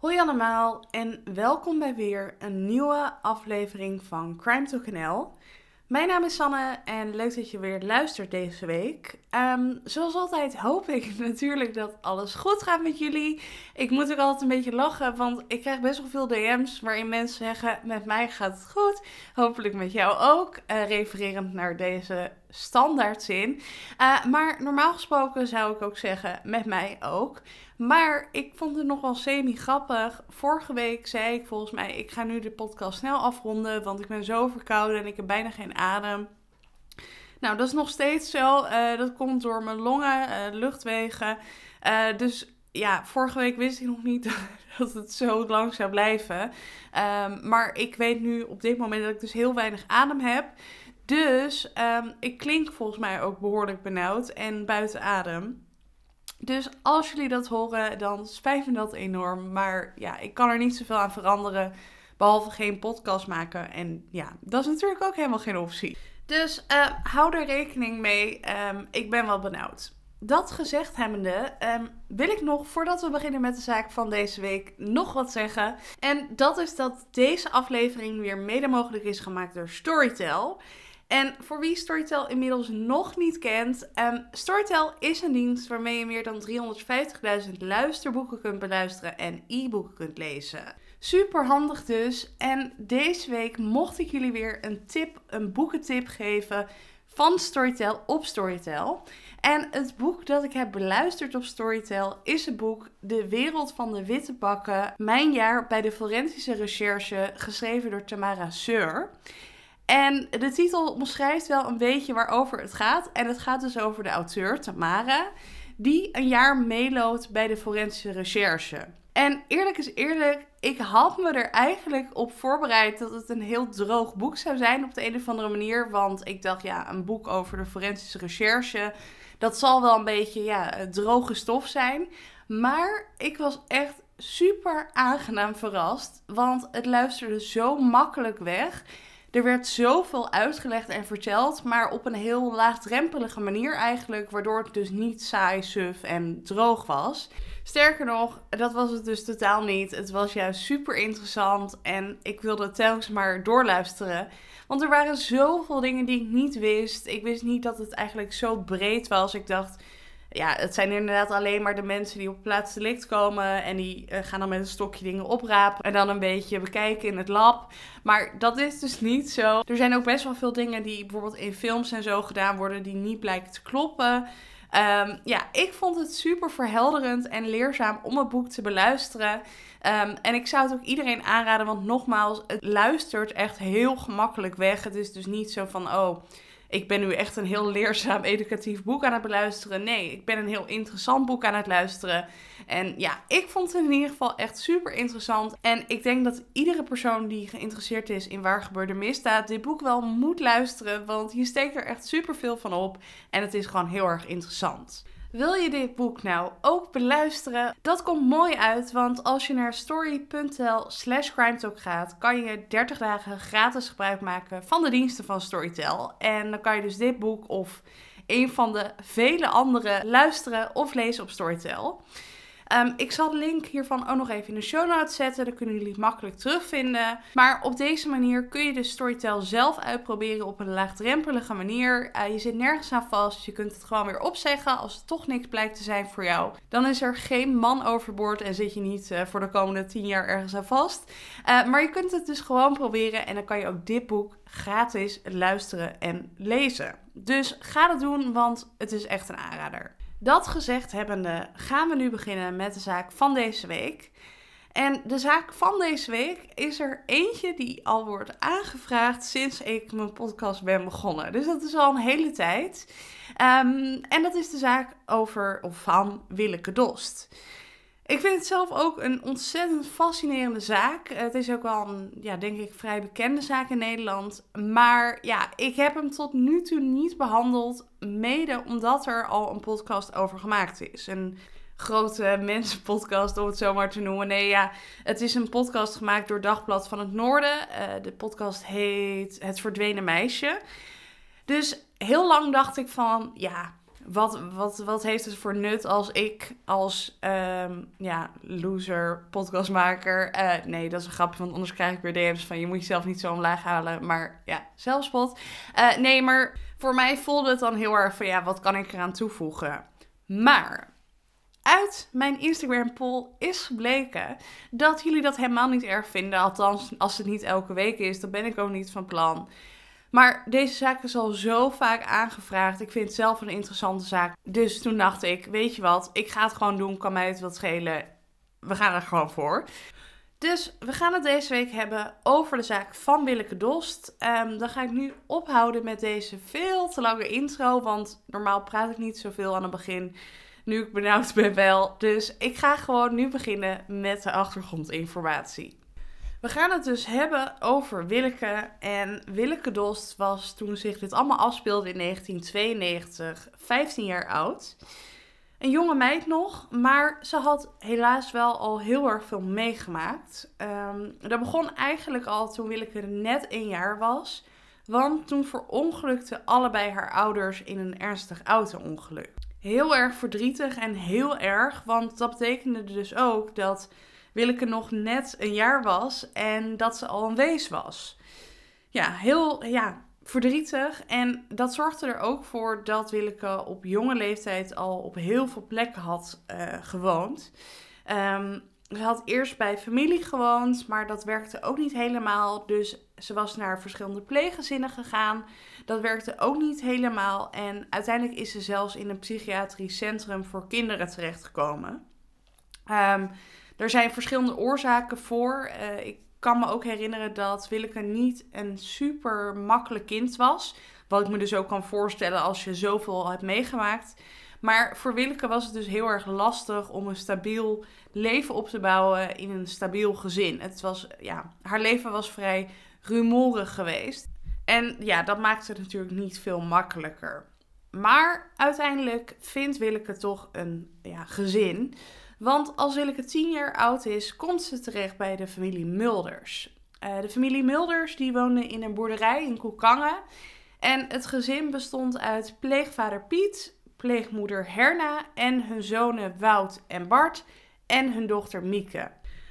Hoi allemaal en welkom bij weer een nieuwe aflevering van Crime to NL. Mijn naam is Sanne en leuk dat je weer luistert deze week. Ehm, zoals altijd hoop ik natuurlijk dat alles goed gaat met jullie. Ik moet ook altijd een beetje lachen, want ik krijg best wel veel DM's waarin mensen zeggen: Met mij gaat het goed. Hopelijk met jou ook. Uh, refererend naar deze standaardzin. Uh, maar normaal gesproken zou ik ook zeggen: Met mij ook. Maar ik vond het nog wel semi-grappig. Vorige week zei ik volgens mij: Ik ga nu de podcast snel afronden, want ik ben zo verkouden en ik heb bijna geen adem. Nou, dat is nog steeds zo. Uh, dat komt door mijn longen, uh, luchtwegen. Dus ja, vorige week wist ik nog niet dat het zo lang zou blijven. Um, maar ik weet nu op dit moment dat ik dus heel weinig adem heb. Dus um, ik klink volgens mij ook behoorlijk benauwd en buiten adem. Dus als jullie dat horen, dan spijt me dat enorm. Maar ja, ik kan er niet zoveel aan veranderen. Behalve geen podcast maken. En ja, dat is natuurlijk ook helemaal geen optie. Dus uh, hou er rekening mee. Um, ik ben wel benauwd. Dat gezegd hebbende, wil ik nog, voordat we beginnen met de zaak van deze week, nog wat zeggen. En dat is dat deze aflevering weer mede mogelijk is gemaakt door Storytel. En voor wie Storytel inmiddels nog niet kent, um, Storytel is een dienst waarmee je meer dan 350.000 luisterboeken kunt beluisteren en e-boeken kunt lezen. Super handig dus. En deze week mocht ik jullie weer een tip, een boekentip geven van Storytel op Storytel. En het boek dat ik heb beluisterd op Storytel is het boek De Wereld van de Witte Bakken. Mijn jaar bij de Forensische Recherche, geschreven door Tamara Seur. En de titel omschrijft wel een beetje waarover het gaat. En het gaat dus over de auteur, Tamara, die een jaar meeloopt bij de Forensische Recherche. En eerlijk is eerlijk, ik had me er eigenlijk op voorbereid dat het een heel droog boek zou zijn op de een of andere manier. Want ik dacht, ja, een boek over de forensische recherche, dat zal wel een beetje ja, droge stof zijn. Maar ik was echt super aangenaam verrast, want het luisterde zo makkelijk weg. Er werd zoveel uitgelegd en verteld, maar op een heel laagdrempelige manier eigenlijk, waardoor het dus niet saai, suf en droog was. Sterker nog, dat was het dus totaal niet. Het was juist super interessant en ik wilde telkens maar doorluisteren. Want er waren zoveel dingen die ik niet wist. Ik wist niet dat het eigenlijk zo breed was. Ik dacht, ja, het zijn inderdaad alleen maar de mensen die op plaats delict komen. En die uh, gaan dan met een stokje dingen oprapen. En dan een beetje bekijken in het lab. Maar dat is dus niet zo. Er zijn ook best wel veel dingen die bijvoorbeeld in films en zo gedaan worden. die niet blijken te kloppen. Um, ja, ik vond het super verhelderend en leerzaam om het boek te beluisteren. Um, en ik zou het ook iedereen aanraden, want nogmaals, het luistert echt heel gemakkelijk weg. Het is dus niet zo van, oh, ik ben nu echt een heel leerzaam, educatief boek aan het beluisteren. Nee, ik ben een heel interessant boek aan het luisteren. En ja, ik vond het in ieder geval echt super interessant. En ik denk dat iedere persoon die geïnteresseerd is in waar gebeurde misdaad, dit boek wel moet luisteren. Want je steekt er echt super veel van op. En het is gewoon heel erg interessant. Wil je dit boek nou ook beluisteren? Dat komt mooi uit, want als je naar story.nl slash crimetalk gaat, kan je 30 dagen gratis gebruik maken van de diensten van Storytel. En dan kan je dus dit boek of een van de vele andere luisteren of lezen op Storytel. Um, ik zal de link hiervan ook nog even in de show notes zetten. Dan kunnen jullie het makkelijk terugvinden. Maar op deze manier kun je de Storytel zelf uitproberen op een laagdrempelige manier. Uh, je zit nergens aan vast. Je kunt het gewoon weer opzeggen als het toch niks blijkt te zijn voor jou. Dan is er geen man overboord en zit je niet uh, voor de komende 10 jaar ergens aan vast. Uh, maar je kunt het dus gewoon proberen en dan kan je ook dit boek gratis luisteren en lezen. Dus ga dat doen, want het is echt een aanrader. Dat gezegd hebbende gaan we nu beginnen met de zaak van deze week. En de zaak van deze week is er eentje die al wordt aangevraagd sinds ik mijn podcast ben begonnen. Dus dat is al een hele tijd. Um, en dat is de zaak over of van Willeke Dost. Ik vind het zelf ook een ontzettend fascinerende zaak. Het is ook wel een, ja, denk ik, vrij bekende zaak in Nederland. Maar ja, ik heb hem tot nu toe niet behandeld. Mede omdat er al een podcast over gemaakt is. Een grote mensenpodcast, om het zo maar te noemen. Nee, ja, het is een podcast gemaakt door Dagblad van het Noorden. Uh, de podcast heet Het Verdwenen Meisje. Dus heel lang dacht ik van, ja, wat, wat, wat heeft het voor nut als ik als ehm, ja, loser podcastmaker... Uh, nee, dat is een grapje, want anders krijg ik weer DM's van... je moet jezelf niet zo omlaag halen, maar ja, zelfspot. Uh, nee, maar voor mij voelde het dan heel erg van... ja, wat kan ik eraan toevoegen? Maar uit mijn Instagram poll is gebleken dat jullie dat helemaal niet erg vinden. Althans, als het niet elke week is, dan ben ik ook niet van plan. Maar deze zaak is al zo vaak aangevraagd. Ik vind het zelf een interessante zaak. Dus toen dacht ik, weet je wat, ik ga het gewoon doen, kan mij het wat schelen. We gaan er gewoon voor. Dus we gaan het deze week hebben over de zaak van Willeke Dost. Um, dan ga ik nu ophouden met deze veel te lange intro, want normaal praat ik niet zoveel aan het begin. Nu ik benauwd ben wel. Dus ik ga gewoon nu beginnen met de achtergrondinformatie. We gaan het dus hebben over Willeke. En Willeke Dost was toen zich dit allemaal afspeelde in 1992 15 jaar oud. Een jonge meid nog, maar ze had helaas wel al heel erg veel meegemaakt. Um, dat begon eigenlijk al toen Willeke net een jaar was. Want toen verongelukten allebei haar ouders in een ernstig auto-ongeluk. Heel erg verdrietig en heel erg, want dat betekende dus ook dat Willeke nog net een jaar was en dat ze al een wees was. Ja, heel ja, verdrietig. En dat zorgde er ook voor dat Willeke op jonge leeftijd al op heel veel plekken had uh, gewoond. Um, ze had eerst bij familie gewoond, maar dat werkte ook niet helemaal. Dus ze was naar verschillende pleeggezinnen gegaan. Dat werkte ook niet helemaal. En uiteindelijk is ze zelfs in een psychiatrisch centrum voor kinderen terechtgekomen. Um, er zijn verschillende oorzaken voor. Uh, ik kan me ook herinneren dat Willeke niet een super makkelijk kind was. Wat ik me dus ook kan voorstellen als je zoveel hebt meegemaakt. Maar voor Willeke was het dus heel erg lastig om een stabiel leven op te bouwen in een stabiel gezin. Het was, ja, haar leven was vrij rumoerig geweest. En ja, dat maakte het natuurlijk niet veel makkelijker. Maar uiteindelijk vindt Willeke toch een ja, gezin. Want als Willeke tien jaar oud is, komt ze terecht bij de familie Mulders. Uh, de familie Mulders die woonde in een boerderij in Koekangen. En het gezin bestond uit pleegvader Piet, pleegmoeder Herna en hun zonen Wout en Bart en hun dochter Mieke.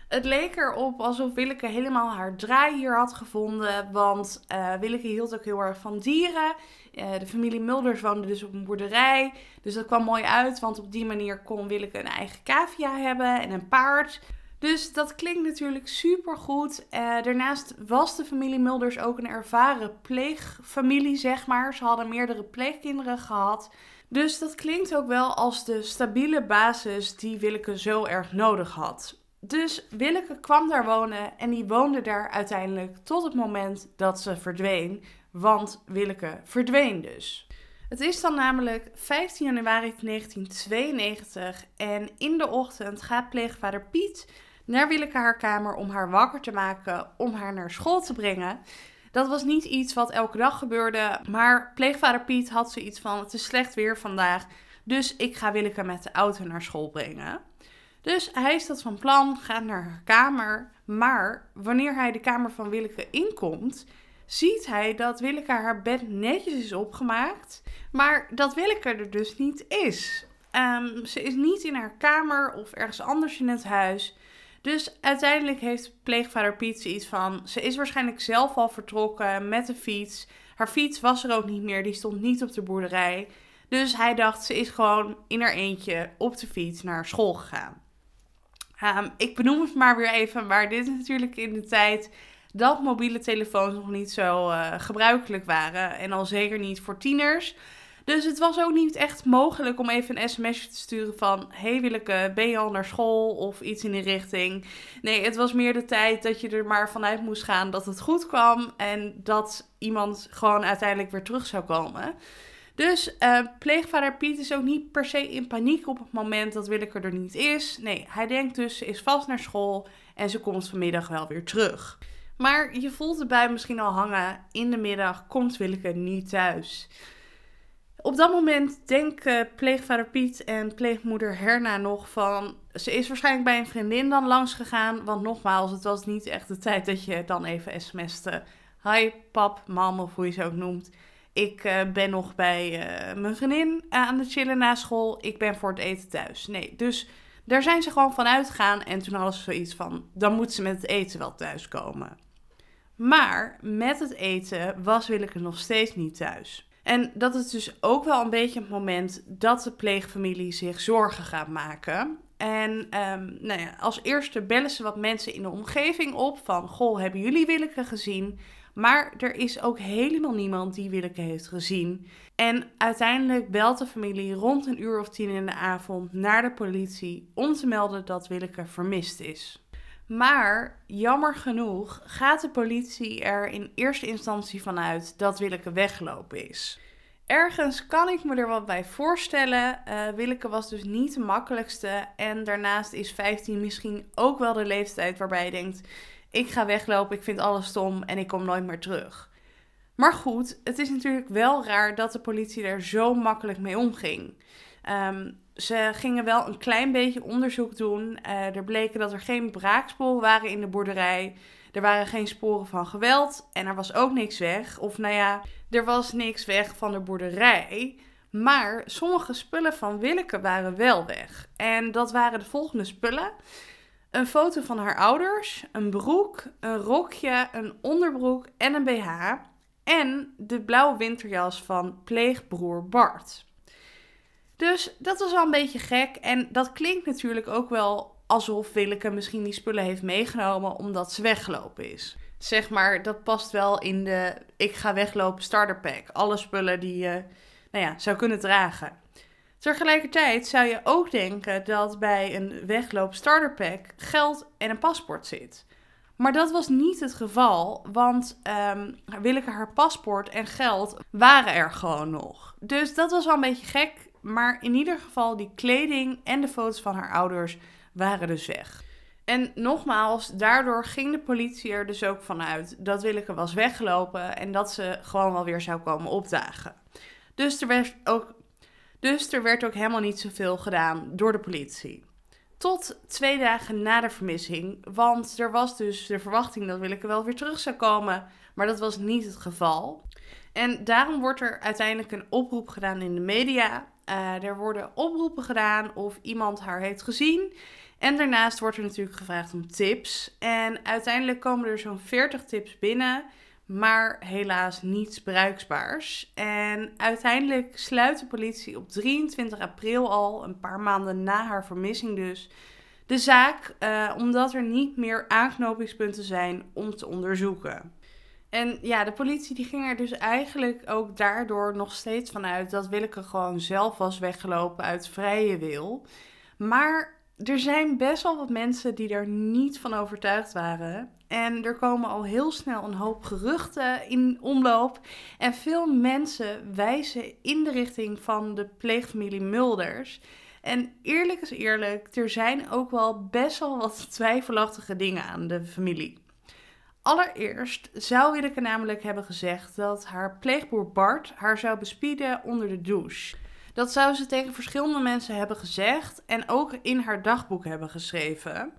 Het leek erop alsof Willeke helemaal haar draai hier had gevonden. Want uh, Willeke hield ook heel erg van dieren. Uh, de familie Mulders woonde dus op een boerderij. Dus dat kwam mooi uit, want op die manier kon Willeke een eigen cavia hebben en een paard. Dus dat klinkt natuurlijk super goed. Uh, daarnaast was de familie Mulders ook een ervaren pleegfamilie, zeg maar. Ze hadden meerdere pleegkinderen gehad. Dus dat klinkt ook wel als de stabiele basis die Willeke zo erg nodig had. Dus Willeke kwam daar wonen en die woonde daar uiteindelijk tot het moment dat ze verdween. Want Willeke verdween dus. Het is dan namelijk 15 januari 1992 en in de ochtend gaat pleegvader Piet naar Willeke haar kamer om haar wakker te maken om haar naar school te brengen. Dat was niet iets wat elke dag gebeurde, maar pleegvader Piet had zoiets van: het is slecht weer vandaag, dus ik ga Willeke met de auto naar school brengen. Dus hij is dat van plan, gaat naar haar kamer. Maar wanneer hij de kamer van Willeke inkomt, ziet hij dat Willeke haar bed netjes is opgemaakt. Maar dat Willeke er dus niet is. Um, ze is niet in haar kamer of ergens anders in het huis. Dus uiteindelijk heeft pleegvader Piet iets van: ze is waarschijnlijk zelf al vertrokken met de fiets. Haar fiets was er ook niet meer, die stond niet op de boerderij. Dus hij dacht: ze is gewoon in haar eentje op de fiets naar school gegaan. Um, ik benoem het maar weer even, maar dit is natuurlijk in de tijd dat mobiele telefoons nog niet zo uh, gebruikelijk waren. En al zeker niet voor tieners. Dus het was ook niet echt mogelijk om even een sms'je te sturen van... Hey Willeke, ben je al naar school? Of iets in die richting. Nee, het was meer de tijd dat je er maar vanuit moest gaan dat het goed kwam. En dat iemand gewoon uiteindelijk weer terug zou komen. Dus uh, pleegvader Piet is ook niet per se in paniek op het moment dat Willeke er niet is. Nee, hij denkt dus ze is vast naar school en ze komt vanmiddag wel weer terug. Maar je voelt erbij misschien al hangen. In de middag komt Willeke niet thuis. Op dat moment denken pleegvader Piet en pleegmoeder Herna nog van... Ze is waarschijnlijk bij een vriendin dan langs gegaan. Want nogmaals, het was niet echt de tijd dat je dan even sms'te. Hi pap, mam of hoe je ze ook noemt Ik eh, ben nog bij uh, mijn vriendin aan het chillen na school. Ik ben voor het eten thuis. Nee, dus daar zijn ze gewoon van uitgegaan. En toen hadden ze zoiets van: dan moet ze met het eten wel thuiskomen. Maar met het eten was Willeke nog steeds niet thuis. En dat is dus ook wel een beetje het moment dat de pleegfamilie zich zorgen gaat maken. En um, nou ja, als eerste bellen ze wat mensen in de omgeving op van... Goh, hebben jullie Willeke gezien? Maar er is ook helemaal niemand die Willeke heeft gezien. En uiteindelijk belt de familie rond een uur of tien in de avond naar de politie... om te melden dat Willeke vermist is. Maar jammer genoeg gaat de politie er in eerste instantie vanuit dat Willeke weggelopen is. Ergens kan ik me er wat bij voorstellen. Uh, Willeke was dus niet de makkelijkste. En daarnaast is 15 misschien ook wel de leeftijd waarbij je denkt: ik ga weglopen, ik vind alles stom en ik kom nooit meer terug. Maar goed, het is natuurlijk wel raar dat de politie er zo makkelijk mee omging. Um, ze gingen wel een klein beetje onderzoek doen. Uh, er bleken dat er geen braaksporen waren in de boerderij. Er waren geen sporen van geweld en er was ook niks weg. Of nou ja, er was niks weg van de boerderij. Maar sommige spullen van Willeke waren wel weg. En dat waren de volgende spullen: een foto van haar ouders, een broek, een rokje, een onderbroek en een BH. En de blauwe winterjas van pleegbroer Bart. Dus dat was wel een beetje gek. En dat klinkt natuurlijk ook wel alsof Willeke misschien die spullen heeft meegenomen omdat ze weggelopen is. Zeg maar, dat past wel in de ik ga weglopen starter pack. Alle spullen die je nou ja, zou kunnen dragen. Tegelijkertijd zou je ook denken dat bij een wegloop starter pack geld en een paspoort zit. Maar dat was niet het geval, want um, Willeke haar paspoort en geld waren er gewoon nog. Dus dat was wel een beetje gek. Maar in ieder geval, die kleding en de foto's van haar ouders waren dus weg. En nogmaals, daardoor ging de politie er dus ook vanuit dat Willeke was weggelopen en dat ze gewoon wel weer zou komen opdagen. Dus er werd ook, dus er werd ook helemaal niet zoveel gedaan door de politie. Tot twee dagen na de vermissing, want er was dus de verwachting dat Willeke wel weer terug zou komen, maar dat was niet het geval. En daarom wordt er uiteindelijk een oproep gedaan in de media uh, er worden oproepen gedaan of iemand haar heeft gezien. En daarnaast wordt er natuurlijk gevraagd om tips. En uiteindelijk komen er zo'n 40 tips binnen, maar helaas niets bruikbaars. En uiteindelijk sluit de politie op 23 april al, een paar maanden na haar vermissing dus, de zaak, uh, omdat er niet meer aanknopingspunten zijn om te onderzoeken. En ja, de politie die ging er dus eigenlijk ook daardoor nog steeds vanuit dat Willeke gewoon zelf was weggelopen uit vrije wil. Maar er zijn best wel wat mensen die er niet van overtuigd waren. En er komen al heel snel een hoop geruchten in omloop. En veel mensen wijzen in de richting van de pleegfamilie Mulders. En eerlijk is eerlijk, er zijn ook wel best wel wat twijfelachtige dingen aan de familie. Allereerst zou Willeke namelijk hebben gezegd dat haar pleegboer Bart haar zou bespieden onder de douche. Dat zou ze tegen verschillende mensen hebben gezegd en ook in haar dagboek hebben geschreven.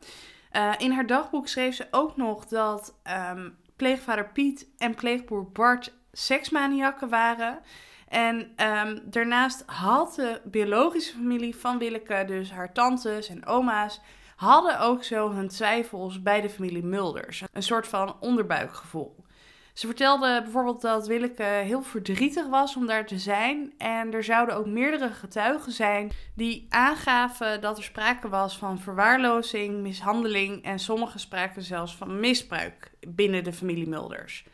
Uh, in haar dagboek schreef ze ook nog dat um, pleegvader Piet en pleegboer Bart seksmaniakken waren. En um, daarnaast had de biologische familie van Willeke, dus haar tantes en oma's, hadden ook zo hun twijfels bij de familie Mulders. Een soort van onderbuikgevoel. Ze vertelde bijvoorbeeld dat Willeke heel verdrietig was om daar te zijn. En er zouden ook meerdere getuigen zijn die aangaven dat er sprake was van verwaarlozing, mishandeling en sommigen spraken zelfs van misbruik binnen de familie Mulders.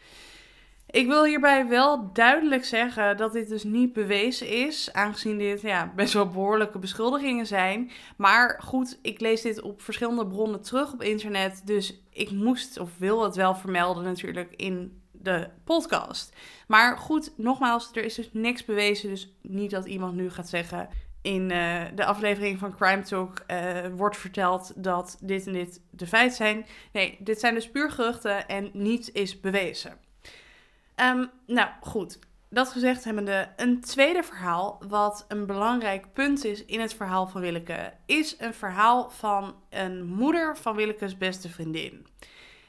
Ik wil hierbij wel duidelijk zeggen dat dit dus niet bewezen is, aangezien dit ja, best wel behoorlijke beschuldigingen zijn. Maar goed, ik lees dit op verschillende bronnen terug op internet, dus ik moest of wil het wel vermelden natuurlijk in de podcast. Maar goed, nogmaals, er is dus niks bewezen, dus niet dat iemand nu gaat zeggen in uh, de aflevering van Crime Talk uh, wordt verteld dat dit en dit de feiten zijn. Nee, dit zijn dus puur geruchten en niets is bewezen. Um, nou goed, dat gezegd hebbende, een tweede verhaal, wat een belangrijk punt is in het verhaal van Willeke, is een verhaal van een moeder van Willeke's beste vriendin.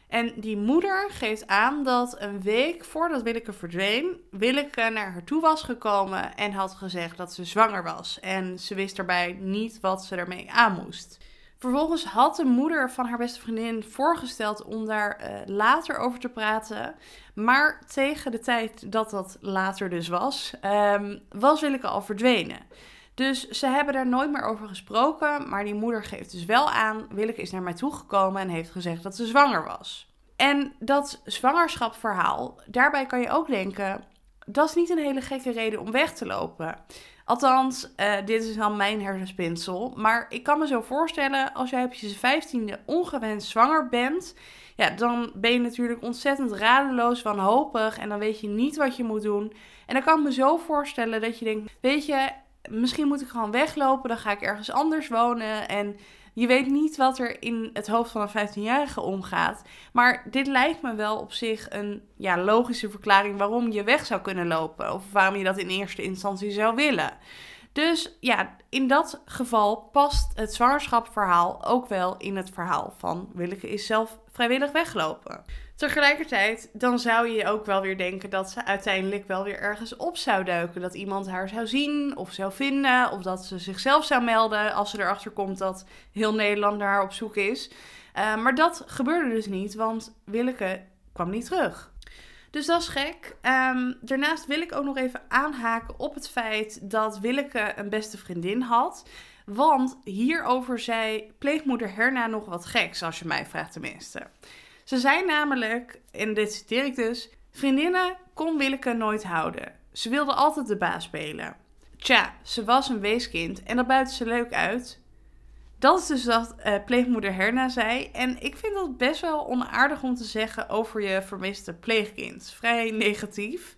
En die moeder geeft aan dat een week voordat Willeke verdween, Willeke naar haar toe was gekomen en had gezegd dat ze zwanger was. En ze wist daarbij niet wat ze ermee aan moest. Vervolgens had de moeder van haar beste vriendin voorgesteld om daar uh, later over te praten. Maar tegen de tijd dat dat later dus was, um, was Willeke al verdwenen. Dus ze hebben daar nooit meer over gesproken. Maar die moeder geeft dus wel aan: Willeke is naar mij toegekomen en heeft gezegd dat ze zwanger was. En dat zwangerschapverhaal, daarbij kan je ook denken: dat is niet een hele gekke reden om weg te lopen. Althans, uh, dit is dan mijn hersenspinsel. Maar ik kan me zo voorstellen, als jij op je vijftiende ongewenst zwanger bent, ja, dan ben je natuurlijk ontzettend radeloos, wanhopig en dan weet je niet wat je moet doen. En dan kan ik me zo voorstellen dat je denkt, weet je, misschien moet ik gewoon weglopen, dan ga ik ergens anders wonen en je weet niet wat er in het hoofd van een 15-jarige omgaat. Maar dit lijkt me wel op zich een ja, logische verklaring waarom je weg zou kunnen lopen. Of waarom je dat in eerste instantie zou willen. Dus ja, in dat geval past het zwangerschapverhaal ook wel in het verhaal van Willeke is zelf vrijwillig weglopen. Tegelijkertijd, dan zou je ook wel weer denken dat ze uiteindelijk wel weer ergens op zou duiken. Dat iemand haar zou zien of zou vinden. Of dat ze zichzelf zou melden als ze erachter komt dat heel Nederland naar haar op zoek is. Uh, maar dat gebeurde dus niet, want Willeke kwam niet terug. Dus dat is gek. Um, daarnaast wil ik ook nog even aanhaken op het feit dat Willeke een beste vriendin had. Want hierover zei pleegmoeder Herna nog wat geks, als je mij vraagt tenminste. Ze zei namelijk, en dit citeer ik dus: Vriendinnen kon Willeke nooit houden. Ze wilde altijd de baas spelen. Tja, ze was een weeskind en dat buiten ze leuk uit. Dat is dus wat uh, pleegmoeder Herna zei. En ik vind dat best wel onaardig om te zeggen over je vermiste pleegkind. Vrij negatief.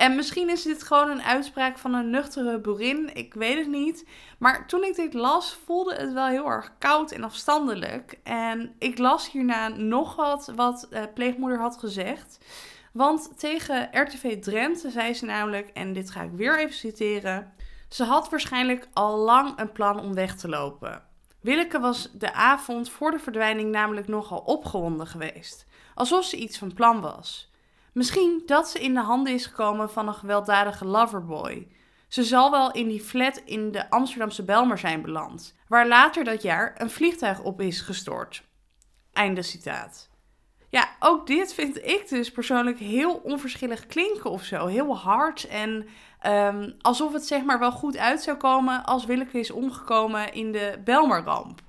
En misschien is dit gewoon een uitspraak van een nuchtere boerin. Ik weet het niet. Maar toen ik dit las, voelde het wel heel erg koud en afstandelijk. En ik las hierna nog wat wat uh, pleegmoeder had gezegd. Want tegen RTV Drenthe zei ze namelijk, en dit ga ik weer even citeren. Ze had waarschijnlijk al lang een plan om weg te lopen. Willeke was de avond voor de verdwijning namelijk nogal opgewonden geweest. Alsof ze iets van plan was. Misschien dat ze in de handen is gekomen van een gewelddadige loverboy. Ze zal wel in die flat in de Amsterdamse Belmer zijn beland, waar later dat jaar een vliegtuig op is gestort. Einde citaat. Ja, ook dit vind ik dus persoonlijk heel onverschillig klinken of zo. Heel hard en um, alsof het zeg maar wel goed uit zou komen als Willeke is omgekomen in de Belmerramp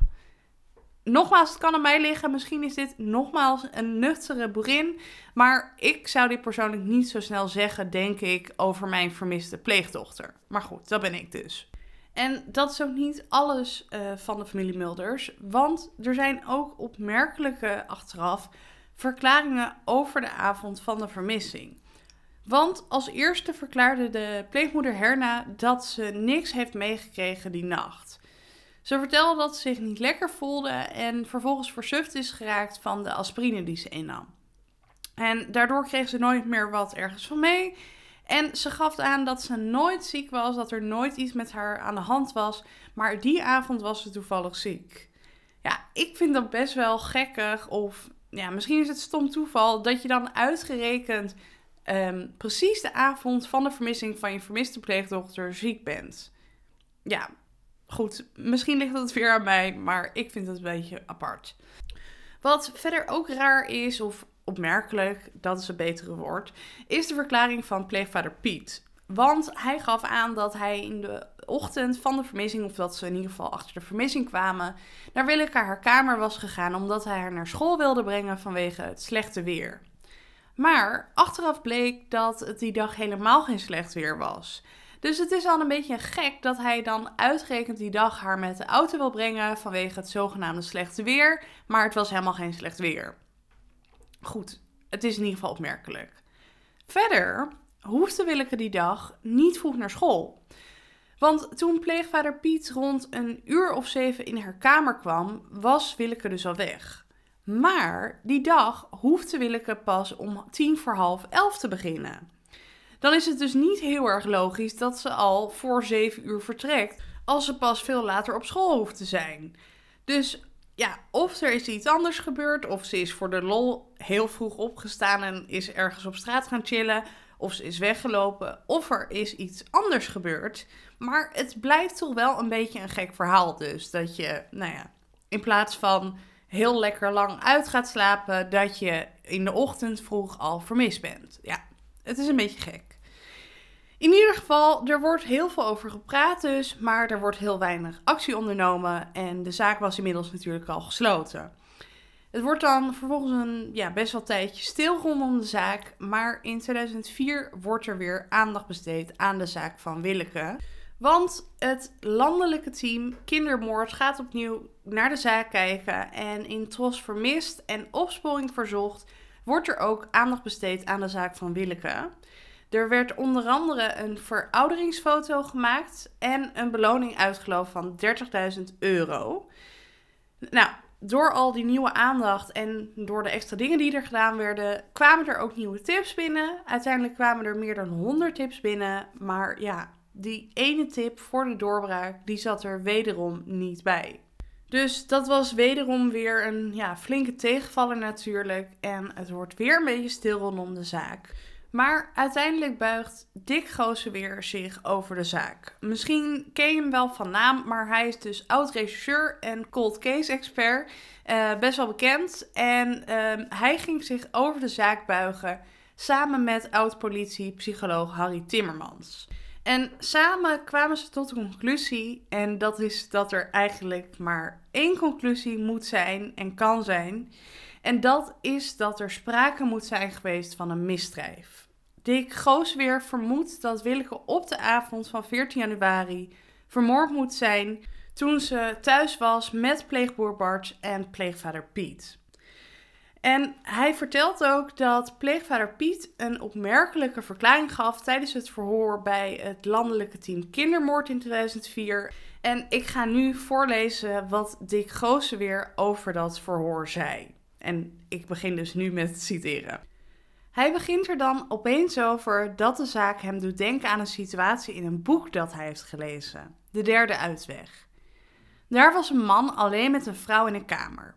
nogmaals, het kan aan mij liggen. Misschien is dit nogmaals een nuchtere boerin. Maar ik zou dit persoonlijk niet zo snel zeggen, denk ik, over mijn vermiste pleegdochter. Maar goed, dat ben ik dus. En dat is ook niet alles uh, van de familie Mulders. Want er zijn ook opmerkelijke achteraf verklaringen over de avond van de vermissing. Want als eerste verklaarde de pleegmoeder Herna dat ze niks heeft meegekregen die nacht. Ze vertelde dat ze zich niet lekker voelde en vervolgens versuft is geraakt van de aspirine die ze innam. En daardoor kreeg ze nooit meer wat ergens van mee. En ze gaf aan dat ze nooit ziek was, dat er nooit iets met haar aan de hand was. Maar die avond was ze toevallig ziek. Ja, ik vind dat best wel gekkig. Of ja, misschien is het stom toeval dat je dan uitgerekend ehm, precies de avond van de vermissing van je vermiste pleegdochter ziek bent. Ja, Goed, misschien ligt dat weer aan mij, maar ik vind het een beetje apart. Wat verder ook raar is, of opmerkelijk, dat is een betere woord, is de verklaring van pleegvader Piet. Want hij gaf aan dat hij in de ochtend van de vermissing, of dat ze in ieder geval achter de vermissing kwamen, naar Willeke haar kamer was gegaan omdat hij haar naar school wilde brengen vanwege het slechte weer. Maar achteraf bleek dat het die dag helemaal geen slecht weer was. Dus het is al een beetje gek dat hij dan uitgerekend die dag haar met de auto wil brengen vanwege het zogenaamde slechte weer. Maar het was helemaal geen slecht weer. Goed, het is in ieder geval opmerkelijk. Verder hoefde Willeke die dag niet vroeg naar school. Want toen pleegvader Piet rond een uur of zeven in haar kamer kwam, was Willeke dus al weg. Maar die dag hoefde Willeke pas om tien voor half elf te beginnen dan is het dus niet heel erg logisch dat ze al voor 7 uur vertrekt, als ze pas veel later op school hoeft te zijn. Dus ja, of er is iets anders gebeurd, of ze is voor de lol heel vroeg opgestaan en is ergens op straat gaan chillen, of ze is weggelopen, of er is iets anders gebeurd. Maar het blijft toch wel een beetje een gek verhaal dus. Dat je, nou ja, in plaats van heel lekker lang uit gaat slapen, dat je in de ochtend vroeg al vermist bent. Ja, het is een beetje gek. In ieder geval, er wordt heel veel over gepraat dus, maar er wordt heel weinig actie ondernomen en de zaak was inmiddels natuurlijk al gesloten. Het wordt dan vervolgens een ja, best wel tijdje stil rondom de zaak, maar in 2004 wordt er weer aandacht besteed aan de zaak van Willeke. Want het landelijke team Kindermoord gaat opnieuw naar de zaak kijken en in Tros Vermist en Opsporing Verzocht wordt er ook aandacht besteed aan de zaak van Willeke. Er werd onder andere een verouderingsfoto gemaakt en een beloning uitgeloofd van 30.000 euro. Nou, door al die nieuwe aandacht en door de extra dingen die er gedaan werden, kwamen er ook nieuwe tips binnen. Uiteindelijk kwamen er meer dan 100 tips binnen. Maar ja, die ene tip voor de doorbraak, die zat er wederom niet bij. Dus dat was wederom weer een ja, flinke tegenvaller natuurlijk. En het wordt weer een beetje stil rondom de zaak. Maar uiteindelijk buigt Dick weer zich over de zaak. Misschien ken je hem wel van naam, maar hij is dus oud-regisseur en cold case expert. Uh, best wel bekend. En uh, hij ging zich over de zaak buigen samen met oud-politie-psycholoog Harry Timmermans. En samen kwamen ze tot de conclusie, en dat is dat er eigenlijk maar één conclusie moet zijn en kan zijn. En dat is dat er sprake moet zijn geweest van een misdrijf. Dick Goosweer vermoedt dat Willeke op de avond van 14 januari vermoord moet zijn toen ze thuis was met pleegboer Bart en pleegvader Piet. En hij vertelt ook dat pleegvader Piet een opmerkelijke verklaring gaf tijdens het verhoor bij het landelijke team kindermoord in 2004. En ik ga nu voorlezen wat Dick Gooseweer over dat verhoor zei. En ik begin dus nu met citeren. Hij begint er dan opeens over dat de zaak hem doet denken aan een situatie in een boek dat hij heeft gelezen, De Derde Uitweg. Daar was een man alleen met een vrouw in een kamer.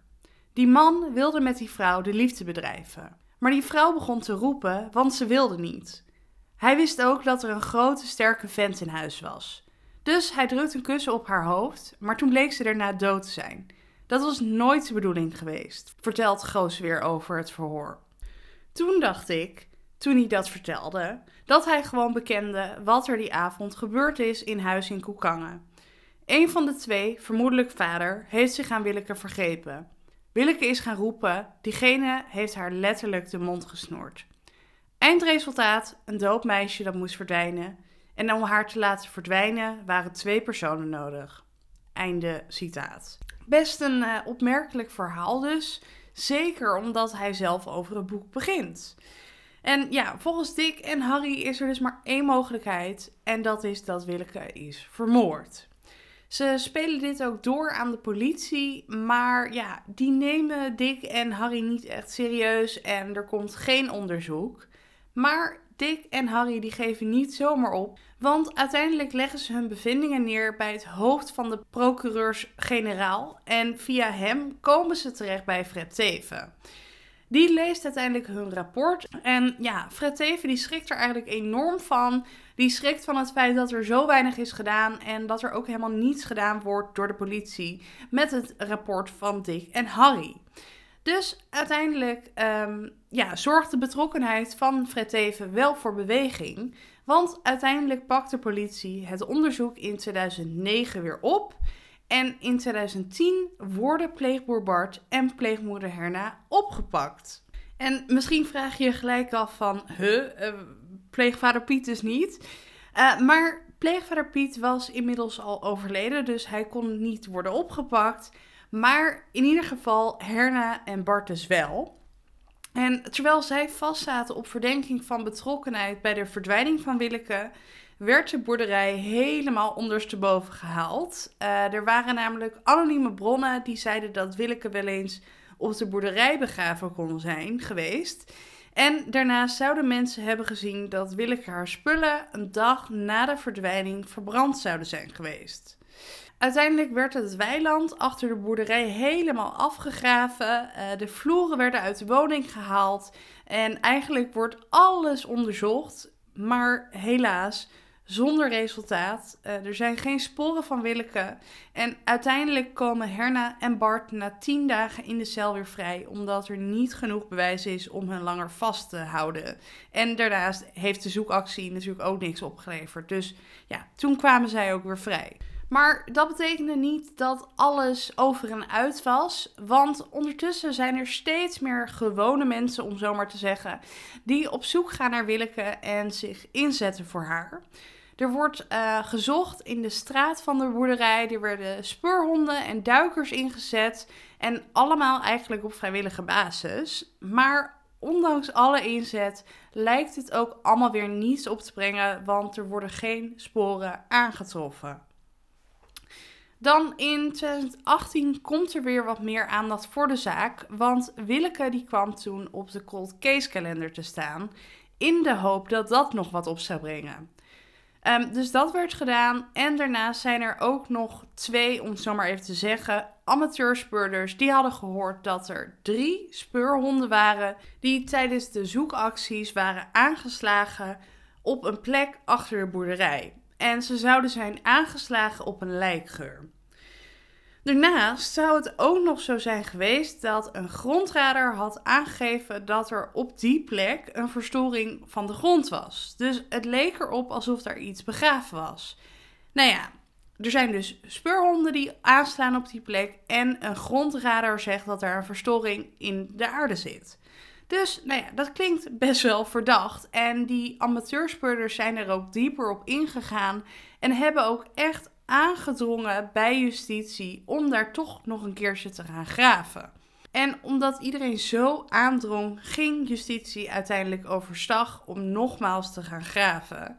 Die man wilde met die vrouw de liefde bedrijven, maar die vrouw begon te roepen, want ze wilde niet. Hij wist ook dat er een grote, sterke vent in huis was. Dus hij drukte een kussen op haar hoofd, maar toen bleek ze daarna dood te zijn. Dat was nooit de bedoeling geweest, vertelt Goos weer over het verhoor. Toen dacht ik, toen hij dat vertelde, dat hij gewoon bekende wat er die avond gebeurd is in huis in Koekangen. Een van de twee, vermoedelijk vader, heeft zich aan Willeke vergrepen. Willeke is gaan roepen, diegene heeft haar letterlijk de mond gesnoerd. Eindresultaat, een doopmeisje dat moest verdwijnen. En om haar te laten verdwijnen waren twee personen nodig. Einde citaat. Best een uh, opmerkelijk verhaal dus. Zeker omdat hij zelf over het boek begint. En ja, volgens Dick en Harry is er dus maar één mogelijkheid. En dat is dat Willeke is vermoord. Ze spelen dit ook door aan de politie, maar ja, die nemen Dick en Harry niet echt serieus en er komt geen onderzoek. Maar Dick en Harry die geven niet zomaar op, want uiteindelijk leggen ze hun bevindingen neer bij het hoofd van de procureurs-generaal en via hem komen ze terecht bij Fred Teven. Die leest uiteindelijk hun rapport en ja, Fred Teven die schrikt er eigenlijk enorm van. Die schrikt van het feit dat er zo weinig is gedaan en dat er ook helemaal niets gedaan wordt door de politie met het rapport van Dick en Harry. Dus uiteindelijk um, ja, zorgt de betrokkenheid van Fred Teven wel voor beweging. Want uiteindelijk pakt de politie het onderzoek in 2009 weer op. En in 2010 worden pleegboer Bart en pleegmoeder Herna opgepakt. En misschien vraag je je gelijk af van, huh, uh, pleegvader Piet dus niet. Uh, maar pleegvader Piet was inmiddels al overleden, dus hij kon niet worden opgepakt. Maar in ieder geval Herna en Bart dus wel. En terwijl zij vastzaten op verdenking van betrokkenheid bij de verdwijning van Willeke, werd de boerderij helemaal ondersteboven gehaald. Uh, er waren namelijk anonieme bronnen die zeiden dat Willeke wel eens op de boerderij begraven kon zijn geweest. En daarnaast zouden mensen hebben gezien dat Willeke haar spullen een dag na de verdwijning verbrand zouden zijn geweest. Uiteindelijk werd het weiland achter de boerderij helemaal afgegraven. Uh, de vloeren werden uit de woning gehaald. En eigenlijk wordt alles onderzocht. Maar helaas, zonder resultaat. Uh, er zijn geen sporen van Willeke. En uiteindelijk komen Herna en Bart na tien dagen in de cel weer vrij, omdat er niet genoeg bewijs is om hen langer vast te houden. En daarnaast heeft de zoekactie natuurlijk ook niks opgeleverd. Dus ja, toen kwamen zij ook weer vrij. Maar dat betekende niet dat alles over en uit was. Want ondertussen zijn er steeds meer gewone mensen, om zo maar te zeggen, die op zoek gaan naar Willeke en zich inzetten voor haar. Er wordt uh, gezocht in de straat van de boerderij. Er werden speurhonden en duikers ingezet. En allemaal eigenlijk op vrijwillige basis. Maar ondanks alle inzet lijkt het ook allemaal weer niets op te brengen, want er worden geen sporen aangetroffen. Dan in 2018 komt er weer wat meer aandacht voor de zaak, want Willeke die kwam toen op de cold case kalender te staan, in de hoop dat dat nog wat op zou brengen. Um, dus dat werd gedaan. En daarnaast zijn er ook nog twee, om het zo maar even te zeggen, amateurspeurders. Die hadden gehoord dat er drie speurhonden waren die tijdens de zoekacties waren aangeslagen op een plek achter de boerderij. En ze zouden zijn aangeslagen op een lijkgeur. Daarnaast zou het ook nog zo zijn geweest dat een grondradar had aangegeven dat er op die plek een verstoring van de grond was. Dus het leek erop alsof daar iets begraven was. Nou ja, er zijn dus speurhonden die aanslaan op die plek en een grondradar zegt dat er een verstoring in de aarde zit. Dus nou ja, dat klinkt best wel verdacht. En die amateurspeurders zijn er ook dieper op ingegaan en hebben ook echt aangedrongen bij justitie om daar toch nog een keertje te gaan graven. En omdat iedereen zo aandrong, ging justitie uiteindelijk overstag om nogmaals te gaan graven.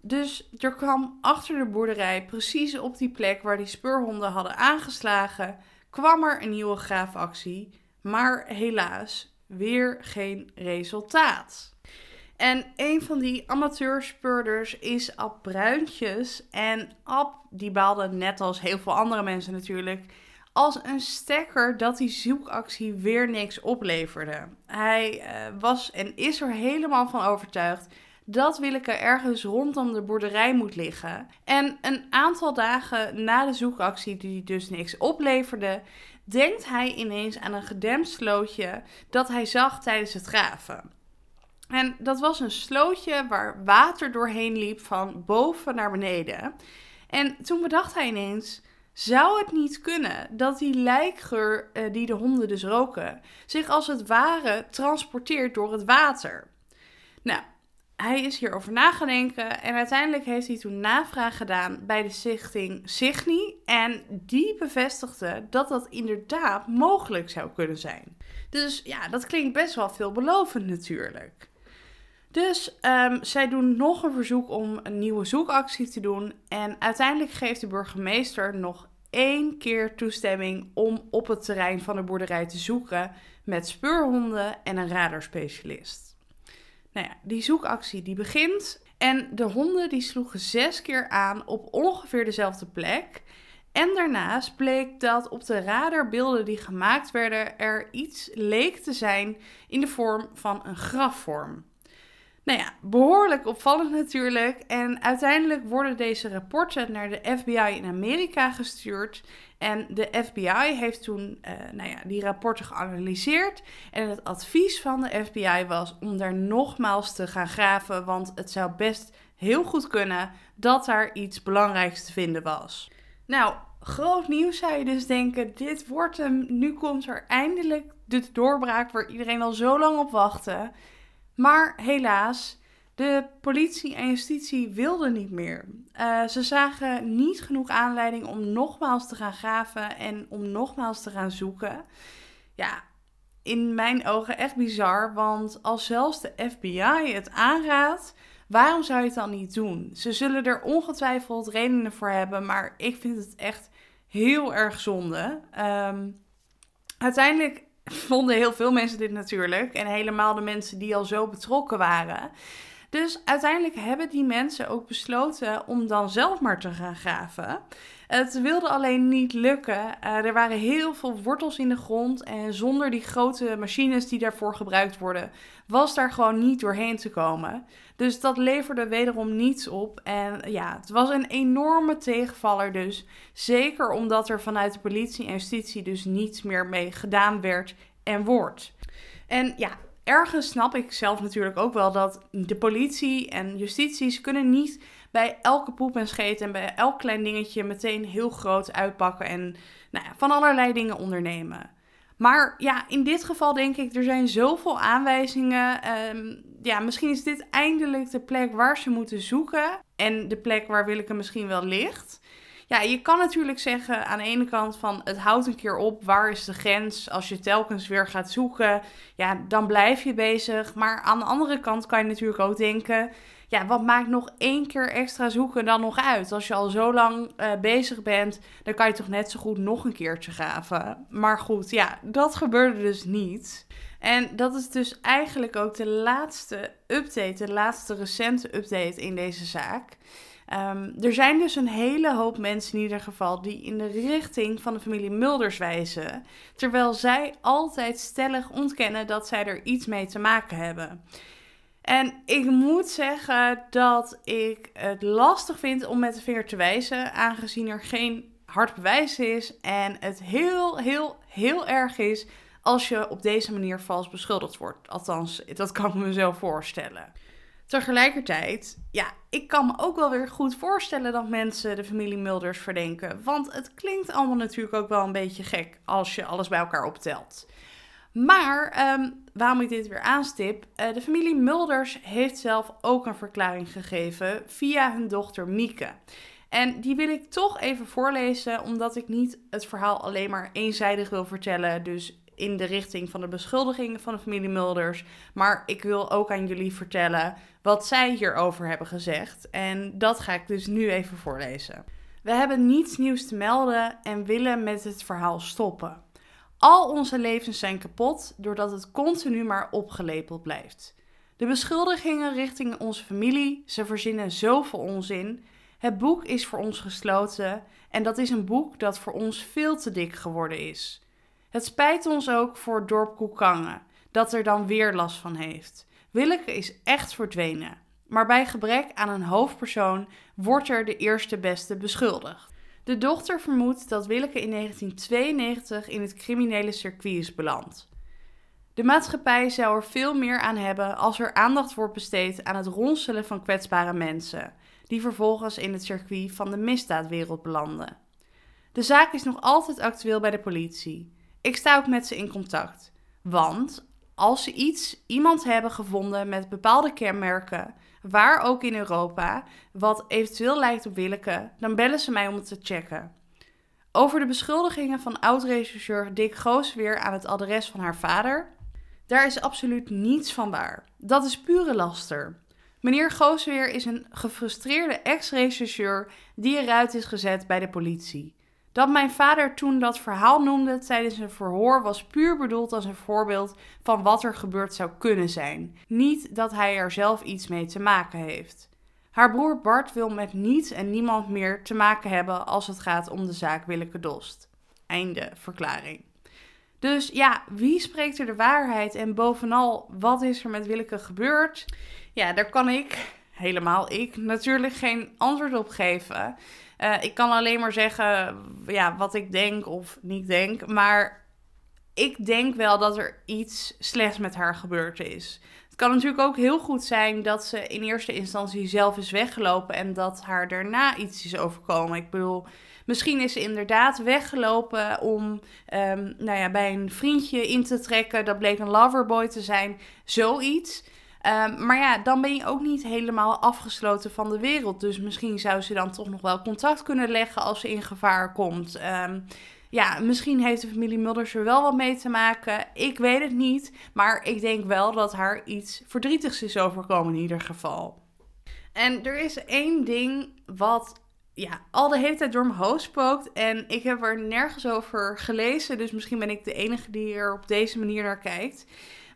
Dus er kwam achter de boerderij, precies op die plek waar die speurhonden hadden aangeslagen, kwam er een nieuwe graafactie. Maar helaas, weer geen resultaat. En een van die amateurspeurders is Ab Bruintjes. En Ab die baalde net als heel veel andere mensen natuurlijk als een stekker dat die zoekactie weer niks opleverde. Hij uh, was en is er helemaal van overtuigd dat Willeke ergens rondom de boerderij moet liggen. En een aantal dagen na de zoekactie, die dus niks opleverde, denkt hij ineens aan een gedempt slootje dat hij zag tijdens het graven. En dat was een slootje waar water doorheen liep van boven naar beneden. En toen bedacht hij ineens: zou het niet kunnen dat die lijkgeur uh, die de honden dus roken, zich als het ware transporteert door het water? Nou, hij is hierover nagedenken en uiteindelijk heeft hij toen navraag gedaan bij de stichting Signi. En die bevestigde dat dat inderdaad mogelijk zou kunnen zijn. Dus ja, dat klinkt best wel veelbelovend natuurlijk. Dus um, zij doen nog een verzoek om een nieuwe zoekactie te doen. En uiteindelijk geeft de burgemeester nog één keer toestemming om op het terrein van de boerderij te zoeken met speurhonden en een radarspecialist. Nou ja, die zoekactie die begint en de honden die sloegen zes keer aan op ongeveer dezelfde plek. En daarnaast bleek dat op de radarbeelden die gemaakt werden er iets leek te zijn in de vorm van een grafvorm. Nou ja, behoorlijk opvallend natuurlijk. En uiteindelijk worden deze rapporten naar de FBI in Amerika gestuurd. En de FBI heeft toen uh, nou ja, die rapporten geanalyseerd. En het advies van de FBI was om daar nogmaals te gaan graven. Want het zou best heel goed kunnen dat daar iets belangrijks te vinden was. Nou, groot nieuws zou je dus denken. Dit wordt hem. Nu komt er eindelijk de doorbraak waar iedereen al zo lang op wachtte. Maar helaas, de politie en justitie wilden niet meer. Uh, ze zagen niet genoeg aanleiding om nogmaals te gaan graven en om nogmaals te gaan zoeken. Ja, in mijn ogen echt bizar, want als zelfs de FBI het aanraadt, waarom zou je het dan niet doen? Ze zullen er ongetwijfeld redenen voor hebben, maar ik vind het echt heel erg zonde. Um, uiteindelijk vonden heel veel mensen dit natuurlijk. En helemaal de mensen die al zo betrokken waren. Dus uiteindelijk hebben die mensen ook besloten om dan zelf maar te gaan graven. Het wilde alleen niet lukken. Eh, er waren heel veel wortels in de grond. En zonder die grote machines die daarvoor gebruikt worden, was daar gewoon niet doorheen te komen. Dus dat leverde wederom niets op. En ja, het was een enorme tegenvaller dus. Zeker omdat er vanuit de politie en justitie dus niets meer mee gedaan werd en wordt. En ja, ergens snap ik zelf natuurlijk ook wel dat de politie en justitie kunnen niet bij elke poep en scheet en bij elk klein dingetje meteen heel groot uitpakken en nou ja, van allerlei dingen ondernemen. Maar ja, in dit geval denk ik, er zijn zoveel aanwijzingen. Ehm, ja, misschien is dit eindelijk de plek waar ze moeten zoeken. En de plek waar Willeke misschien wel ligt. Ja, je kan natuurlijk zeggen aan de ene kant van het houdt een keer op, waar is de grens? Als je telkens weer gaat zoeken, ja, dan blijf je bezig. Maar aan de andere kant kan je natuurlijk ook denken, ja, wat maakt nog één keer extra zoeken dan nog uit? Als je al zo lang uh, bezig bent, dan kan je toch net zo goed nog een keertje graven. Maar goed, ja, dat gebeurde dus niet. En dat is dus eigenlijk ook de laatste update, de laatste recente update in deze zaak. Um, er zijn dus een hele hoop mensen in ieder geval die in de richting van de familie Mulders wijzen, terwijl zij altijd stellig ontkennen dat zij er iets mee te maken hebben. En ik moet zeggen dat ik het lastig vind om met de vinger te wijzen, aangezien er geen hard bewijs is en het heel, heel, heel erg is als je op deze manier vals beschuldigd wordt. Althans, dat kan ik me zo voorstellen. Tegelijkertijd, ja, ik kan me ook wel weer goed voorstellen dat mensen de familie Mulders verdenken. Want het klinkt allemaal natuurlijk ook wel een beetje gek als je alles bij elkaar optelt. Maar um, waarom ik dit weer aanstip, uh, de familie Mulders heeft zelf ook een verklaring gegeven via hun dochter Mieke. En die wil ik toch even voorlezen, omdat ik niet het verhaal alleen maar eenzijdig wil vertellen. Dus in de richting van de beschuldigingen van de familie Mulders. Maar ik wil ook aan jullie vertellen wat zij hierover hebben gezegd. En dat ga ik dus nu even voorlezen. We hebben niets nieuws te melden en willen met het verhaal stoppen. Al onze levens zijn kapot doordat het continu maar opgelepeld blijft. De beschuldigingen richting onze familie, ze verzinnen zoveel onzin. Het boek is voor ons gesloten en dat is een boek dat voor ons veel te dik geworden is. Het spijt ons ook voor het dorp Koekangen, dat er dan weer last van heeft. Willeke is echt verdwenen, maar bij gebrek aan een hoofdpersoon wordt er de eerste beste beschuldigd. De dochter vermoedt dat Willeke in 1992 in het criminele circuit is beland. De maatschappij zou er veel meer aan hebben als er aandacht wordt besteed aan het ronselen van kwetsbare mensen, die vervolgens in het circuit van de misdaadwereld belanden. De zaak is nog altijd actueel bij de politie. Ik sta ook met ze in contact. Want als ze iets, iemand hebben gevonden met bepaalde kenmerken, waar ook in Europa, wat eventueel lijkt op Willeke, dan bellen ze mij om het te checken. Over de beschuldigingen van oud-rechercheur Dick Goos weer aan het adres van haar vader. Daar is absoluut niets van waar. Dat is pure laster. Meneer Goosweer is een gefrustreerde ex-rechercheur die eruit is gezet bij de politie. Dat mijn vader toen dat verhaal noemde tijdens een verhoor was puur bedoeld als een voorbeeld van wat er gebeurd zou kunnen zijn. Niet dat hij er zelf iets mee te maken heeft. Haar broer Bart wil met niets en niemand meer te maken hebben als het gaat om de zaak Willeke Dost. Einde verklaring. Dus ja, wie spreekt er de waarheid en bovenal, wat is er met Willeke gebeurd? Ja, daar kan ik, helemaal ik, natuurlijk geen antwoord op geven. Uh, ik kan alleen maar zeggen ja, wat ik denk of niet denk. Maar ik denk wel dat er iets slechts met haar gebeurd is. Het kan natuurlijk ook heel goed zijn dat ze in eerste instantie zelf is weggelopen en dat haar daarna iets is overkomen. Ik bedoel, misschien is ze inderdaad weggelopen om um, nou ja, bij een vriendje in te trekken. Dat bleek een loverboy te zijn. Zoiets. Um, maar ja, dan ben je ook niet helemaal afgesloten van de wereld. Dus misschien zou ze dan toch nog wel contact kunnen leggen als ze in gevaar komt. Um, ja, misschien heeft de familie Mulders er wel wat mee te maken. Ik weet het niet. Maar ik denk wel dat haar iets verdrietigs is overkomen in ieder geval. En er is één ding wat ja, al de hele tijd door mijn hoofd spookt. En ik heb er nergens over gelezen. Dus misschien ben ik de enige die er op deze manier naar kijkt.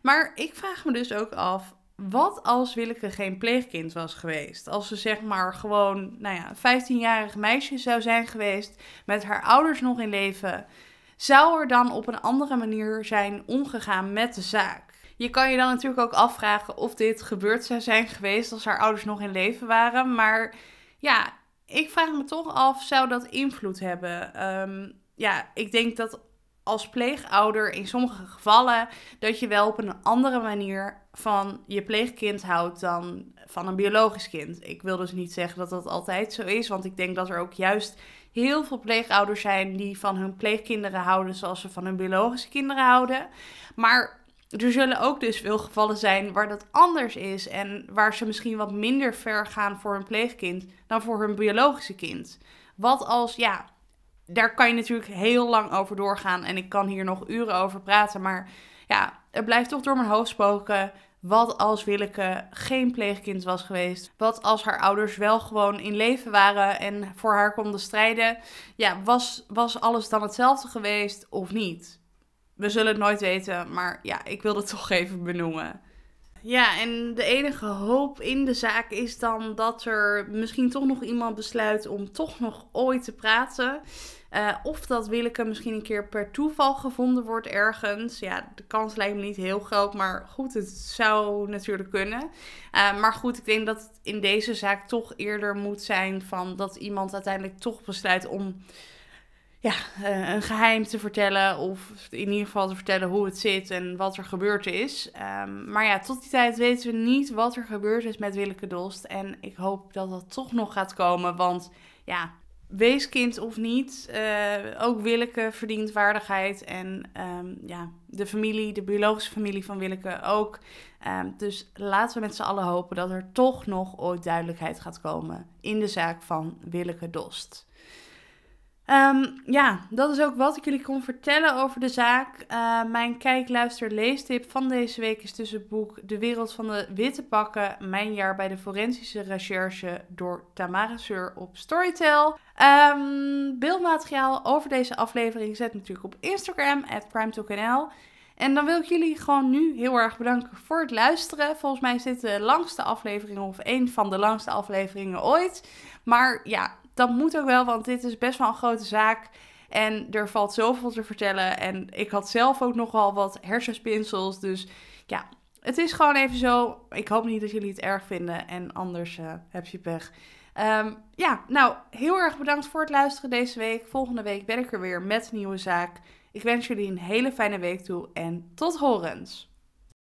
Maar ik vraag me dus ook af wat als Willeke geen pleegkind was geweest? Als ze zeg maar gewoon, nou ja, een 15-jarig meisje zou zijn geweest, met haar ouders nog in leven, zou er dan op een andere manier zijn omgegaan met de zaak? Je kan je dan natuurlijk ook afvragen of dit gebeurd zou zijn geweest als haar ouders nog in leven waren. Maar ja, ik vraag me toch af, zou dat invloed hebben? Ehm, ja, ik denk dat als pleegouder in sommige gevallen dat je wel op een andere manier van je pleegkind houdt dan van een biologisch kind. Ik wil dus niet zeggen dat dat altijd zo is, want ik denk dat er ook juist heel veel pleegouders zijn die van hun pleegkinderen houden zoals ze van hun biologische kinderen houden. Maar er zullen ook dus veel gevallen zijn waar dat anders is en waar ze misschien wat minder ver gaan voor hun pleegkind dan voor hun biologische kind. Wat als, ja, daar kan je natuurlijk heel lang over doorgaan en ik kan hier nog uren over praten, maar ja, het blijft toch door mijn hoofd spoken. Wat als Willeke geen pleegkind was geweest? Wat als haar ouders wel gewoon in leven waren en voor haar konden strijden? Ja, was, was alles dan hetzelfde geweest of niet? We zullen het nooit weten, maar ja, ik wil het toch even benoemen. Ja, en de enige hoop in de zaak is dan dat er misschien toch nog iemand besluit om toch nog ooit te praten. Uh, of dat Willeke misschien een keer per toeval gevonden wordt ergens. Ja, de kans lijkt me niet heel groot, maar goed, het zou natuurlijk kunnen. Uh, maar goed, ik denk dat het in deze zaak toch eerder moet zijn van dat iemand uiteindelijk toch besluit om ja, uh, een geheim te vertellen. Of in ieder geval te vertellen hoe het zit en wat er gebeurd is. Um, maar ja, tot die tijd weten we niet wat er gebeurd is met Willeke Dost. En ik hoop dat dat toch nog gaat komen. Want ja, weeskind of niet, uh, ook Willeke verdient waardigheid. En um, ja, de familie, de biologische familie van Willeke ook. Um, dus laten we met z'n allen hopen dat er toch nog ooit duidelijkheid gaat komen in de zaak van Willeke Dost. Um, ja, dat is ook wat ik jullie kon vertellen over de zaak. Uh, mijn kijk, luister, leestip van deze week is tussen het boek De Wereld van de Witte Pakken. Mijn jaar bij de forensische recherche door Tamara Seur op Storytel. Um, beeldmateriaal over deze aflevering zet natuurlijk op Instagram, at primetalknl. En dan wil ik jullie gewoon nu heel erg bedanken voor het luisteren. Volgens mij is dit de langste aflevering of een van de langste afleveringen ooit. Maar ja, dat moet ook wel, want dit is best wel een grote zaak. En er valt zoveel te vertellen. En ik had zelf ook nogal wat hersenspinsels. Dus ja, het is gewoon even zo. Ik hoop niet dat jullie het erg vinden. En anders uh, heb je pech. Um, ja, nou, heel erg bedankt voor het luisteren deze week. Volgende week ben ik er weer met een nieuwe zaak. Ik wens jullie een hele fijne week toe en tot horens.